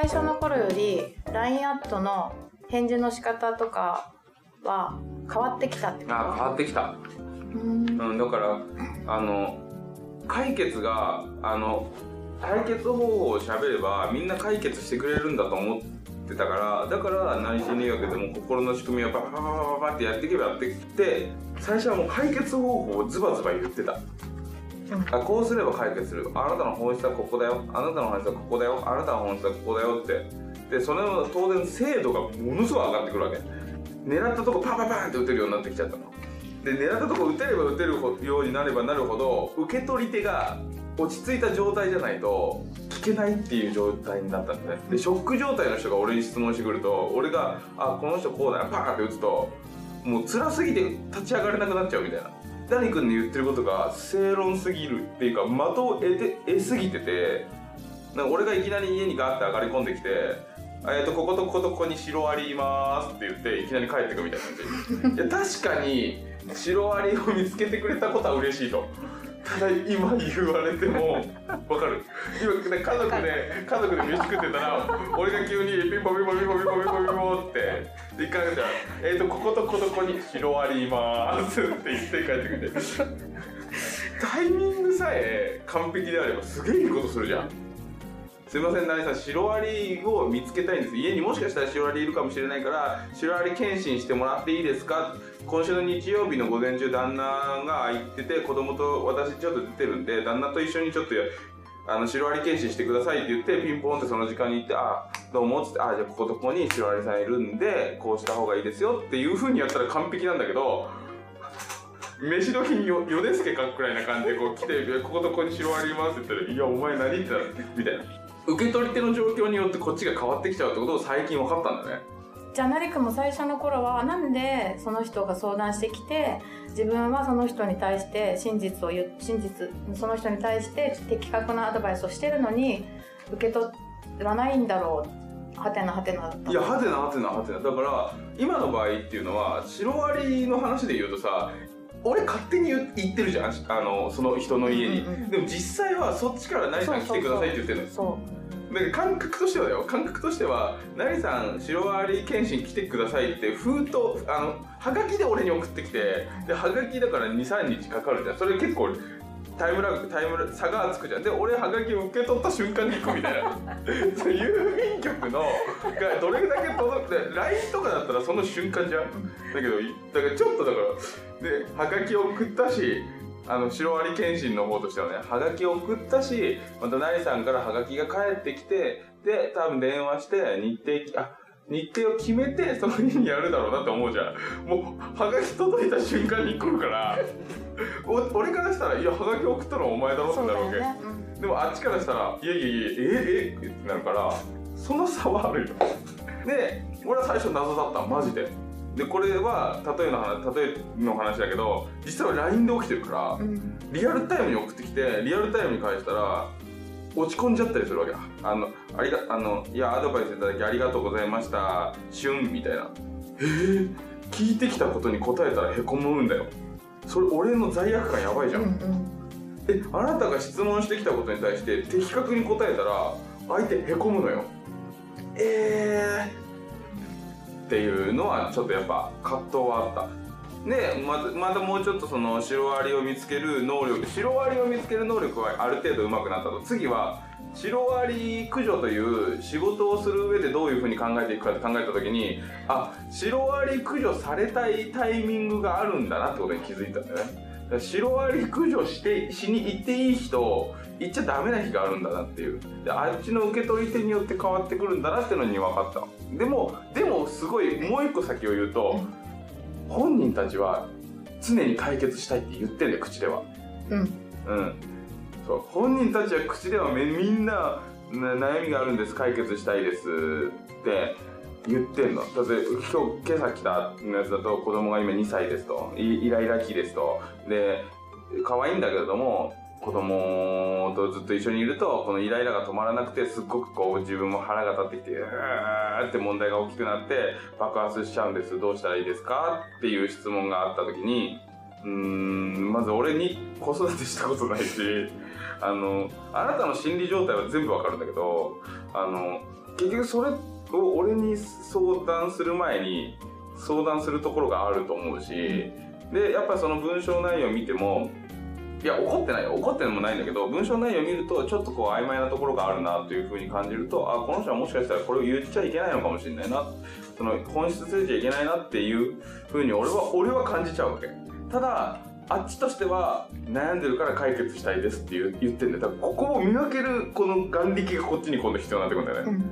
最初の頃より LINE アットの返事の仕方とかは変わってきたってこと？あ変わってきた。うん。うんだからあの解決があの解決方法を喋ればみんな解決してくれるんだと思ってたからだから内心理学でも心の仕組みをババババババってやっていけばやってきて最初はもう解決方法をズバズバ言ってたあこうすれば解決する。あなたの本質はここだよ。あなたの本質はここだよ。あなたの本質はここだよって。でそれの当然精度がものすごい上がってくるわけ。狙ったとこパンパンパンって打てるようになってきちゃったの。で狙ったとこ打てれば打てるようになればなるほど受け取り手が落ち着いた状態じゃないと聞けないっていう状態になったんだね。でショック状態の人が俺に質問してくると俺が「あこの人こうだよ」パーンって打つともう辛すぎて立ち上がれなくなっちゃうみたいな。谷君の言ってることが正論すぎるっていうか的を得て得すぎててなんか俺がいきなり家にガーって上がり込んできて「えっとこことこことここにシロアリいます」って言っていきなり帰ってくみたいな感じ。いや確かにシロアリを見つけてくれたことは嬉しいと。ただ今言われてもわかる。今ね家族で家族で飯食ってたら俺が急にピンポピンポピンポピンポピンポピンポってで一回じゃえっ、とこことこここに広わりますって言って帰ってくるタイミングさえ完璧であればすげえいいことするじゃん。すいません、ナリさん、シロアリを見つけたいんです。家にもしかしたらシロアリいるかもしれないから、シロアリ検診してもらっていいですか？今週の日曜日の午前中、旦那が空いてて、子供と私ちょっと出てるんで、旦那と一緒にちょっと、あの、シロアリ検診してくださいって言って、ピンポンってその時間に行って、あ、どうもっつって、あ、じゃあこことここにシロアリさんいるんで、こうした方がいいですよっていう風にやったら完璧なんだけど、飯時によ、よですけかくらいな感じでこう来て、こことここにシロアリいますって言ったら、いや、お前何ってなるみたいな。受け取り手の状況によってこっちが変わってきちゃうってことを最近分かったんだね。じゃあ成君も最初の頃はなんでその人が相談してきて自分はその人に対して真実を言う真実その人に対して的確なアドバイスをしてるのに受け取らないんだろうはてなはてないや、はてなはてなはてな。だから、今の場合っていうのは、シロアリの話で言うとさ、俺勝手に言言ってるじゃんあの、その人の家に。うんうんうんでも実際はそっちから何さん来てくださいって言ってるの。そだから感覚としてはだよ。感覚としては「何さんシロアリ検診来てください」って封筒あのはがきで俺に送ってきてではがきだから23日かかるじゃん。それ結構タイムラグタイムラ差がつくじゃん。で俺はがきを受け取った瞬間に行くみたいな。そう郵便局のがどれだけ届くて LINE とかだったらその瞬間じゃん。だけどいだからちょっとだからではがきを送ったしあのシロアリ検診の方としてはねはがきを送ったしまたナリさんからはがきが返ってきてで多分電話して日程あ日程を決めてその日にやるだろうなって思うじゃん。もうはがき届いた瞬間に来るからお俺からしたら「いやはがき送ったのはお前だろ」うってなるわけ、そうだよね、でもあっちからしたら「いやいやいやえええってなるからその差はあるよ。で俺は最初謎だったマジででこれは例えの話例えの話だけど実際は LINE で起きてるからうん。うんリアルタイムに送ってきてリアルタイムに返したら落ち込んじゃったりするわけ。だあのありがあのいやアドバイスいただきありがとうございました旬みたいな。えー、聞いてきたことに答えたらへこむんだよ。それ俺の罪悪感やばいじゃんうん。えあなたが質問してきたことに対して的確に答えたら相手へこむのよ。えー、っていうのはちょっとやっぱ葛藤はあった。でまたまたもうちょっとそのシロアリを見つける能力シロアリを見つける能力はある程度上手くなったと。次はシロアリ駆除という仕事をする上でどういうふうに考えていくかって考えた時にあシロアリ駆除されたいタイミングがあるんだなってことに気づいたんだよね。シロアリ駆除してしに行っていい人行っちゃダメな日があるんだなっていう。であっちの受け取り手によって変わってくるんだなっていうのに分かった。でもでもすごいもう一個先を言うと本人たちは常に解決したいって言ってんだよ口では。うん。うん。そう本人たちは口ではめみんなな悩みがあるんです解決したいですって言ってんの？だって今日今朝来たのやつだと子供が今2歳ですと。イイライラ期ですと。で可愛いんだけれども子供とずっと一緒にいるとこのイライラが止まらなくてすっごくこう自分も腹が立ってきてうーって問題が大きくなって爆発しちゃうんです。どうしたらいいですか？っていう質問があった時にうーんまず俺に子育てしたことないしあのあなたの心理状態は全部わかるんだけどあの結局それってを俺に相談する前に相談するところがあると思うしでやっぱその文章内容を見てもいや怒ってないよ。怒ってもないんだけど文章内容を見るとちょっとこう曖昧なところがあるなというふうに感じるとあこの人はもしかしたらこれを言っちゃいけないのかもしれないな。その本質ついちゃいけないなっていうふうに俺は俺は感じちゃうわけ。ただあっちとしては悩んでるから解決したいですって言ってんだよ。だからここを見分けるこの眼力がこっちに今度必要になってくるんだよね、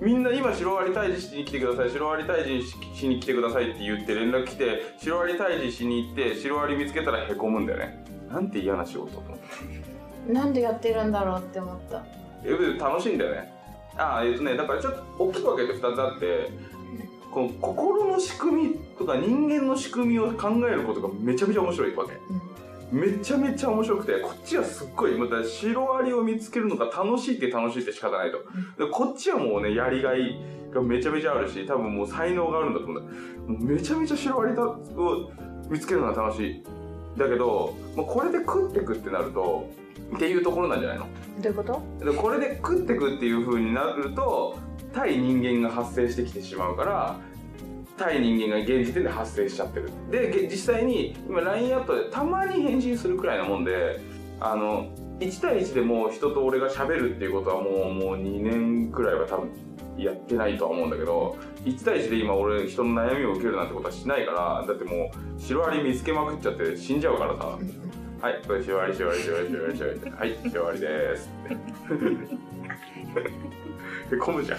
みんな今シロアリ退治しに来てください。シロアリ退治しに来てくださいって言って連絡来てシロアリ退治しに行ってシロアリ見つけたらへこむんだよね。なんて嫌な仕事と思って。なんでやってるんだろうって思った。え楽しいんだよね。ああえっとねだからちょっと大きく分けて2つあってこの心の仕組みとか人間の仕組みを考えることがめちゃめちゃ面白いわけ、めちゃめちゃ面白くてこっちはすっごいまたシロアリを見つけるのが楽しいって楽しいって仕方ないと、でこっちはもうねやりがいがめちゃめちゃあるし多分もう才能があるんだと思うんだ。めちゃめちゃシロアリを見つけるのが楽しい。だけど、まあ、これで食ってくってなるとっていうところなんじゃないの？どういうこと？でこれで食ってくっていう風になると対人間が発生してきてしまうから対人間が現時点で発生しちゃってる。で実際に今 LINE アットでたまに返信するくらいなもんであの1対1でもう人と俺が喋るっていうことはもうもう2年くらいは多分やってないとは思うんだけど1対1で今俺人の悩みを受けるなんてことはしないからだってもうシロアリ見つけまくっちゃって死んじゃうからさ。はいこれシロアリシロアリシロアリシロアリシロアリ。はいシロアリです。へこむじゃん。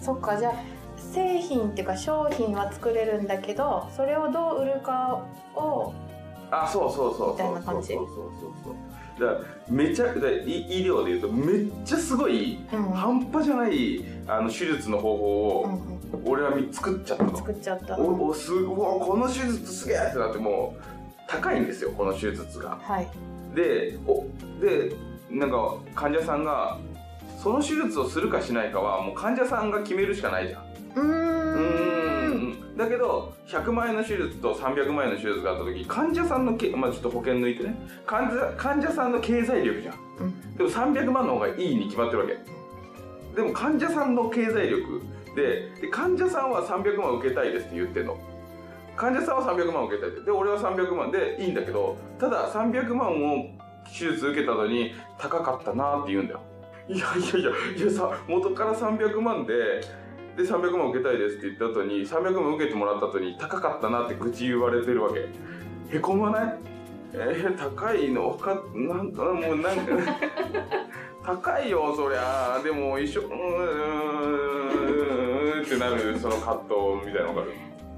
そっかじゃあ製品っていうか商品は作れるんだけどそれをどう売るかをあそうそうそうみたいな感じ？そうそうそうそう。だからめちゃだ医医療でいうとめっちゃすごい、うん。半端じゃないあの手術の方法を俺は作っちゃったの、作っちゃったおおすうわこの手術すげえってなってもう高いんですよこの手術が。はい。でおでなんか患者さんがその手術をするかしないかはもう患者さんが決めるしかないじゃん。うーん。うんだけど100万円の手術と300万円の手術があった時患者さんのけ、まあ、ちょっと保険抜いてね。患者患者さんの経済力じゃん。うん。でも300万の方がいいに決まってるわけ。でも患者さんの経済力でで患者さんは300万受けたいですって言ってんの。患者さんは300万受けたいって。で俺は300万でいいんだけどただ300万を手術受けた後に高かったなって言うんだよいやいやいやいやさ元から300万でで300万受けたいですって言った後に300万受けてもらった後に高かったなって愚痴言われてるわけ。へこまない？えー、高いの分かっなんかもうなんか 高いよそりゃ。でも一緒うーんってなるその葛藤みたいなのがある？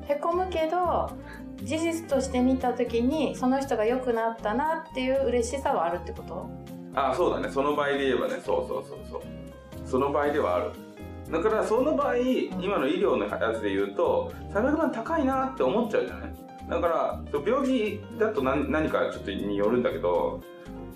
へこむけど事実として見た時にその人が良くなったなっていう嬉しさはあるってこと？あそうだね。その場合で言えばね。そうそうそうそう。その場合ではある。だからその場合今の医療のやつで言うと300万高いなって思っちゃうじゃない？だから病気だと何何かちょっとによるんだけど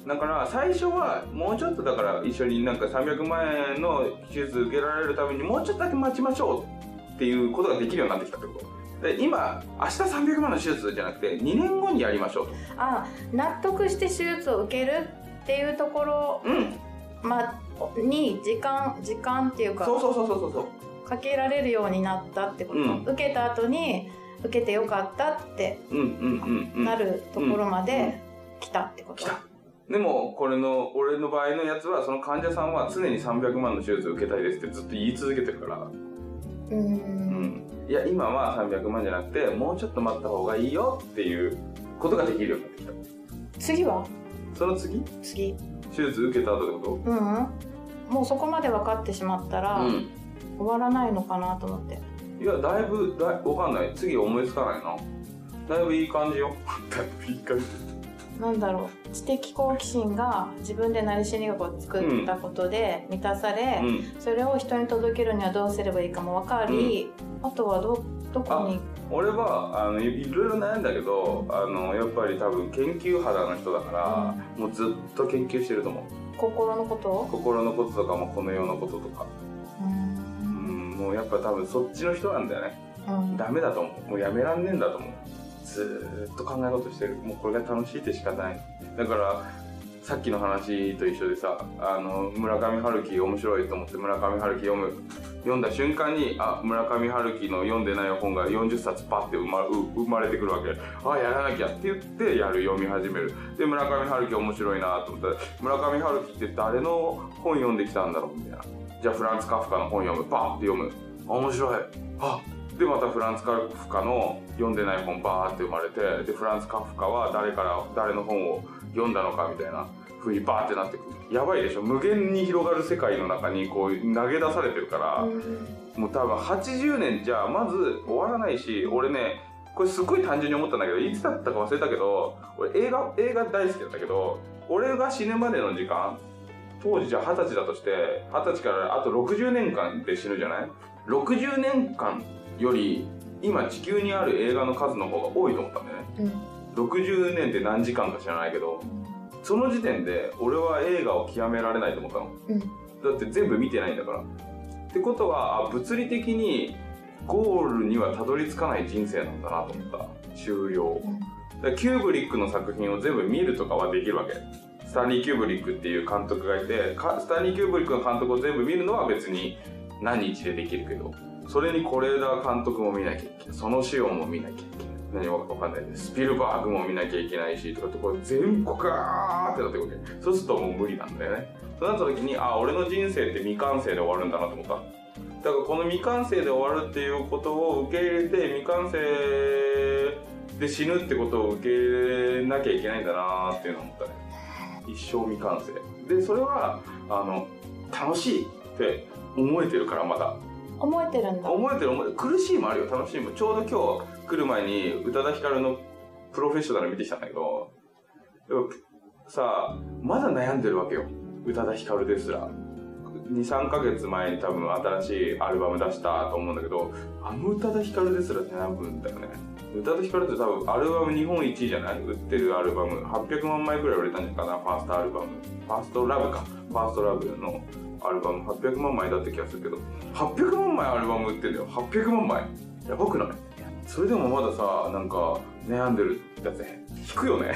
だから最初はもうちょっとだから一緒になんか300万円の手術受けられるためにもうちょっとだけ待ちましょうっていうことができるようになってきたってこと。で今明日300万の手術じゃなくて2年後にやりましょうと。あ納得して手術を受けるっていうところ、うん。ま、に時間時間っていうかそうそうそうそうそう。かけられるようになったってこと、うん。受けた後に受けてよかったってなるところまで来たってこと、でもこれの俺の場合のやつはその患者さんは常に300万の手術受けたいですってずっと言い続けてるから。うーん。いや今は300万じゃなくてもうちょっと待った方がいいよっていうことができるようになってきた。次は？その次？次。手術受けた後ってこうん。もうそこまで分かってしまったら、とうん。終わらないのかなと思って。いやだいぶだいわかんない。次思いつかないな。だいぶいい感じよ。だいぶいい感じ。なんだろう。知的好奇心が自分でなり心理学を作ったことで満たされ、うん。それを人に届けるにはどうすればいいかも分かり、あとはどどこに俺はあのいいろいろ悩んだけどあのやっぱり多分研究肌の人だから、もうずっと研究してると思う。心のこと？を心のこととかもこの世のこととか。ううんんもうやっぱ多分そっちの人なんだよね。うん。ダメだと思う。もうやめらんねえんだと思う。ずーっと考え事してる。もうこれが楽しいって仕方ない。だからさっきの話と一緒でさあの村上春樹面白いと思って村上春樹読む読んだ瞬間にあ村上春樹の読んでない本が40冊パッて生ま生まれてくるわけ。あやらなきゃって言ってやる読み始める。で村上春樹面白いなと思ったら村上春樹って誰の本読んできたんだろうみたいな。じゃあフランツ・カフカの本読む。パッて読む。面白い。あでまたフランツ・カフカの読んでない本バーって生まれてでフランツ・カフカは誰から誰の本を読んだのかみたいなふうにバーってなってくる。やばいでしょ。無限に広がる世界の中にこう投げ出されてるから、もう多分80年じゃまず終わらないし俺ねこれすごい単純に思ったんだけどいつだったか忘れたけど俺映画映画大好きだったけど俺が死ぬまでの時間当時じゃあ二十歳だとして二十歳からあと60年間で死ぬじゃない？60年間より今地球にある映画の数の方が多いと思ったんだよね。うん。60年って何時間か知らないけどその時点で俺は映画を極められないと思ったの。うん。だって全部見てないんだから。ってことはあ物理的にゴールにはたどり着かない人生なんだなと思った。終了。だキューブリックの作品を全部見るとかはできるわけ。スタンリー・キューブリックっていう監督がいてかスタンリー・キューブリックの監督を全部見るのは別に何日でできるけどそれに是枝監督も見なきゃいけない。園子温も見なきゃいけない。何もわかんないです。スピルバーグも見なきゃいけないしとかってこれ全部ガーってなってくるそうするともう無理なんだよね。そうなった時にああ俺の人生って未完成で終わるんだなと思った。だからこの未完成で終わるっていうことを受け入れて未完成で死ぬってことを受け入れなきゃいけないんだなっていうのを思ったね。一生未完成。でそれはあの楽しいって思えてるからまだ。思えてるんだ。思えてる思えてる。苦しいもあるよ。楽しいも。ちょうど今日来る前に宇多田ヒカルのプロフェッショナル見てきたんだけど。さあまだ悩んでるわけよ。宇多田ヒカルですら。23ヶ月前に多分新しいアルバム出したと思うんだけどあの宇多田ヒカルですら悩むんだよね。宇多田ヒカルって多分アルバム日本一位じゃない？売ってるアルバム。800万枚くらい売れたんじゃないかなファーストアルバム。ファーストラブか。ファーストラブのアルバム。800万枚だった気がするけど。800万枚アルバム売ってんだよ。800万枚。やばくない？それでもまださなんか悩んでるやつ引くよね。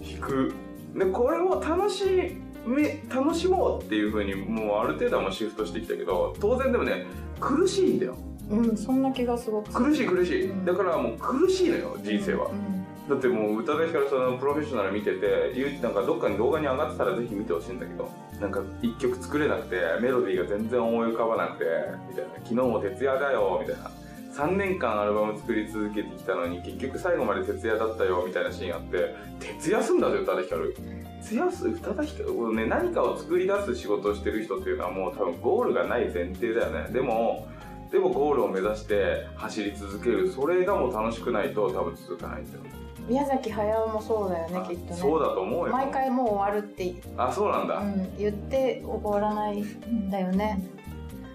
引く。でこれを楽しい。め楽しもうっていう風にもうある程度はもうシフトしてきたけど当然でもね苦しいんだよ。うんそんな気がすごく苦しい苦しい。うん。だからもう苦しいのよ人生は。うんだってもう宇多田ヒカルさんのプロフェッショナル見ててなんかどっかに動画に上がってたらぜひ見てほしいんだけどなんか一曲作れなくてメロディーが全然思い浮かばなくてみたいな。昨日も徹夜だよみたいな3年間アルバム作り続けてきたのに結局最後まで徹夜だったよみたいなシーンあって徹夜すんだぜ宇多田ヒカル。徹夜す宇多田ヒカルこのね何かを作り出す仕事をしてる人っていうのはもう多分ゴールがない前提だよね。でもでもゴールを目指して走り続ける。それがもう楽しくないと多分続かないんですよ。宮崎駿もそうだよねきっとね。そうだと思うよ。毎回もう終わるって、あそうなんだ、うん、言って終わらないんだよね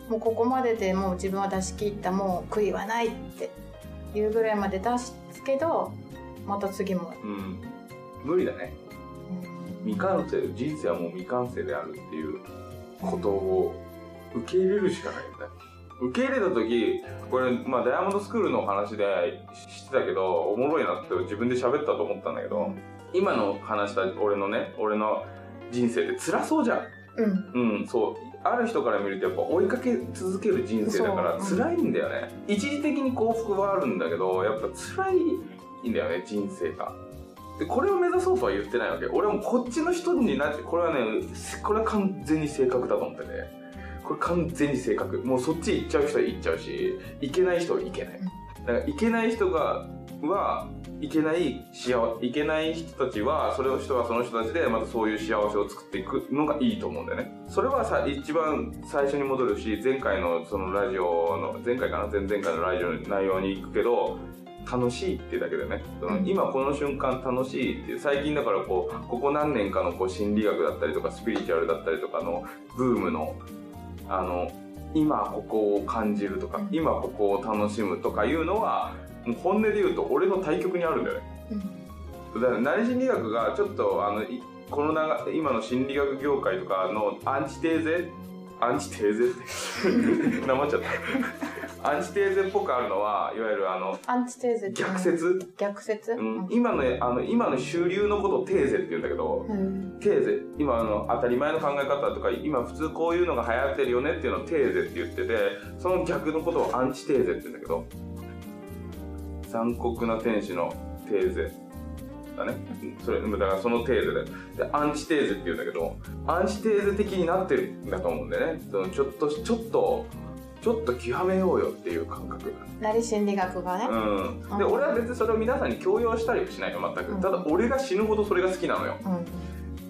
もうここまででもう自分は出し切ったもう悔いはないっていうぐらいまで出すけどまた次も、うん。無理だね。うん。未完成人生はもう未完成であるっていうことを受け入れるしかないよね受け入れた時これ、まあ、ダイヤモンドスクールの話で知ってたけどおもろいなって自分で喋ったと思ったんだけど今の話した俺のね俺の人生って辛そうじゃん。うん。うんそうある人から見るとやっぱ追いかけ続ける人生だから辛いんだよね、一時的に幸福はあるんだけどやっぱ辛いんだよね人生が。でこれを目指そうとは言ってないわけ。俺はもうこっちの人になってこれはねこれは完全に性格だと思ってて。これ完全に性格。もうそっち行っちゃう人は行っちゃうし行けない人は行けないだから行けない人がはいけない幸せいけない人たちはそれを人はその人たちでまたそういう幸せを作っていくのがいいと思うんだよね。それはさ一番最初に戻るし前回のそのラジオの前回かな前々回のラジオの内容に行くけど楽しいっていうだけでね。そのうん。今この瞬間楽しいっていう最近だからこうここ何年かのこう心理学だったりとかスピリチュアルだったりとかのブームのあの今ここを感じるとかうん。今ここを楽しむとかいうのはもう本音で言うと俺の対極にあるんだよね。うん。だから内心理学がちょっとあのいこの長今の心理学業界とかのアンチテーゼアンチテーゼ？ってなまっちゃっアンチテーゼっぽくあるのはいわゆるあのアンチテーゼ逆説、逆説、うん、今のあの今の主流のことをテーゼって言うんだけど、うんテーゼ。今あの当たり前の考え方とか今普通こういうのが流行ってるよねっていうのをテーゼって言っててその逆のことをアンチテーゼって言うんだけど残酷な天使のテーゼだね。それだからそのテーゼででアンチテーゼって言うんだけどアンチテーゼ的になってるんだと思うんだよね。そのちょっとちょっとちょっと極めようよっていう感覚なり心理学がね、うん。で俺は別にそれを皆さんに強要したりはしないよ全く。ただ俺が死ぬほどそれが好きなのよ。うん。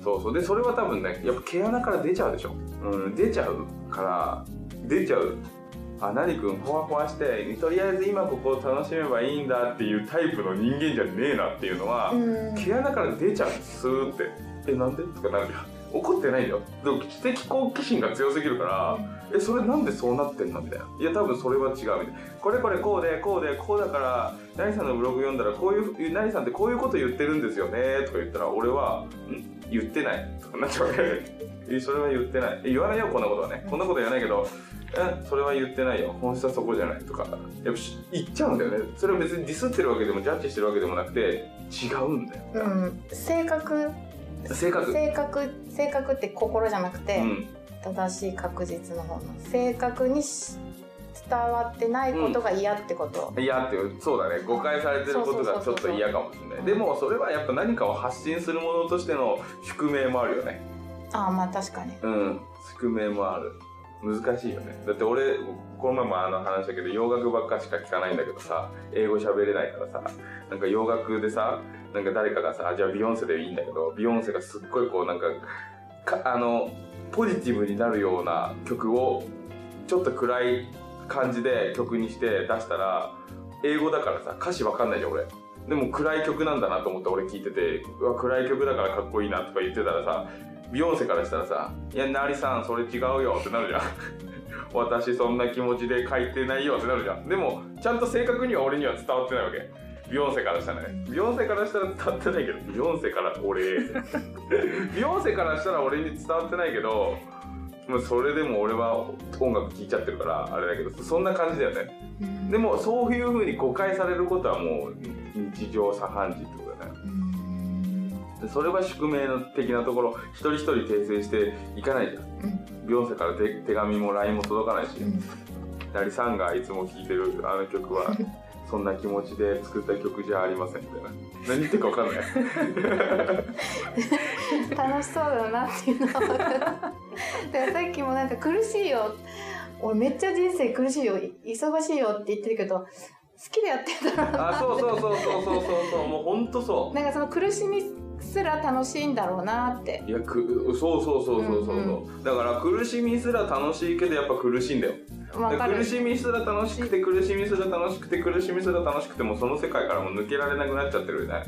そうそう。でそれは多分ねやっぱ毛穴から出ちゃうでしょ、うん、出ちゃうから出ちゃう。あ何君ほわほわしてとりあえず今ここを楽しめばいいんだっていうタイプの人間じゃねえなっていうのは、うん。毛穴から出ちゃうスーって。えなんで？とかなるじゃん怒ってないよ。でも知的好奇心が強すぎるから、えそれなんでそうなってんのみたいな。いや多分それは違うみたいな。これこれこうでこうでこうだから何さんのブログ読んだらこういう何さんってこういうこと言ってるんですよねとか言ったら俺は「ん？言ってない」とかなっちゃうわけ。え それは言ってない。言わないよこんなことはね。こんなこと言わないけどえそれは言ってないよ。本質はそこじゃない。とか。やっぱ言っちゃうんだよね。それは別にディスってるわけでもジャッジしてるわけでもなくて違うんだよ。うん、性格性格。性格性格って心じゃなくて、うん。正しい確実の方の。正確にし伝わってないことが嫌ってこと、嫌っていうそうだね。誤解されてることがちょっと嫌かもしれない。でもそれはやっぱ何かを発信するものとしての宿命もあるよね。ああまあ確かに。うん。宿命もある。難しいよね。だって俺この前もあの話したけど洋楽ばっかしか聞かないんだけどさ英語喋れないからさなんか洋楽でさなんか誰かがさじゃあビヨンセでいいんだけどビヨンセがすっごいこうなんかあのポジティブになるような曲をちょっと暗い感じで曲にして出したら英語だからさ歌詞わかんないじゃん俺。でも暗い曲なんだなと思って俺聞いててうわ暗い曲だからかっこいいなとか言ってたらさビヨンセからしたらさ「いやナリさんそれ違うよ」ってなるじゃん。私そんな気持ちで書いてないよってなるじゃん。でもちゃんと正確には俺には伝わってないわけ。ビヨンセからしたらね。ビヨンセからしたら伝わってないけどビヨンセから俺。ビヨンセからしたら俺に伝わってないけどもうそれでも俺は音楽聴いちゃってるからあれだけどそんな感じだよね。でもそういう風に誤解されることはもう日常茶飯事とでそれは宿命の的なところ一人一人訂正していかないじゃん。うん。ビヨンセから手手紙も LINE も届かないし。うん。ダリさんがいつも聴いてるあの曲は そんな気持ちで作った曲じゃありませんみたいな。何言ってるか分かんない。楽しそうだなっていうの。は分かるだからさっきもなんか苦しいよ。俺めっちゃ人生苦しいよ。忙しいよって言ってるけど好きでやってんだろうなあそうそうそうそうそうそうそう。もうほんとそう。なんかその苦しみすら楽しいんだろうなって。いやくそうそうそうそうそう、う。んだから苦しみすら楽しいけどやっぱ苦しいんだよ。苦しみすら楽しくて苦しみすら楽しくて苦しみすら楽しくてもうその世界からも抜けられなくなっちゃってるよね。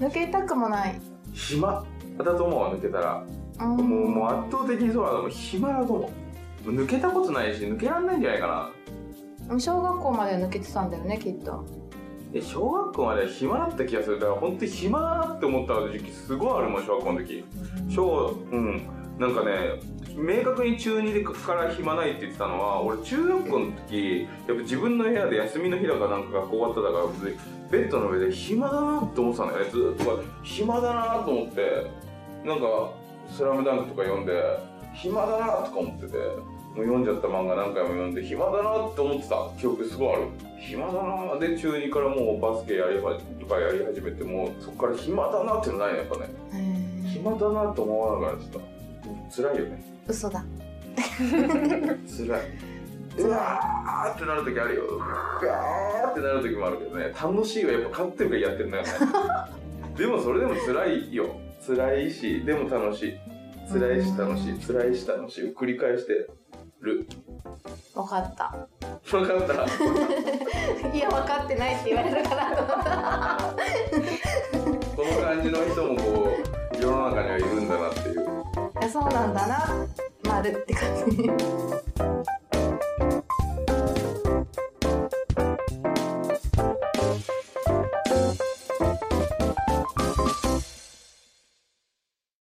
抜けたくもない。暇。だと思うわ抜けたら、うん。もうもう圧倒的にそうだと思う暇だと思う。抜けたことないし抜けられないんじゃないかな小学校まで抜けてたんだよねきっと。え小学校まで暇だった気がする。だから本当に暇だなって思った時期すごいあるもん小学校の時。小うん。なんかね明確に中2でから暇ないって言ってたのは俺中学校の時やっぱ自分の部屋で休みの日だかなんか学校終わっただからベッドの上で暇だなって思ってたのよずっと暇だなと思って。なんか「スラムダンクとか読んで暇だなとか思ってて。もう読んじゃった漫画何回も読んで暇だなって思ってた。記憶すごいある。暇だな。で中2からもうバスケやりはとかやり始めてもうそこから暇だなっていうのないねやっぱね。暇だなと思わなくなっちゃった。辛いよね。嘘だ。辛い。うわーってなる時あるよ。うわーってなる時もあるけどね。楽しいはやっぱ勝ってるからやってるんだよね。でもそれでも辛いよ。辛いしでも楽しい。辛いし楽しい。辛いし楽しい。を繰り返してる。分かった。分かった？いや分かってないって言われるかなと思った。この感じの人もこう世の中にはいるんだなっていう。いやそうなんだな。丸って感じ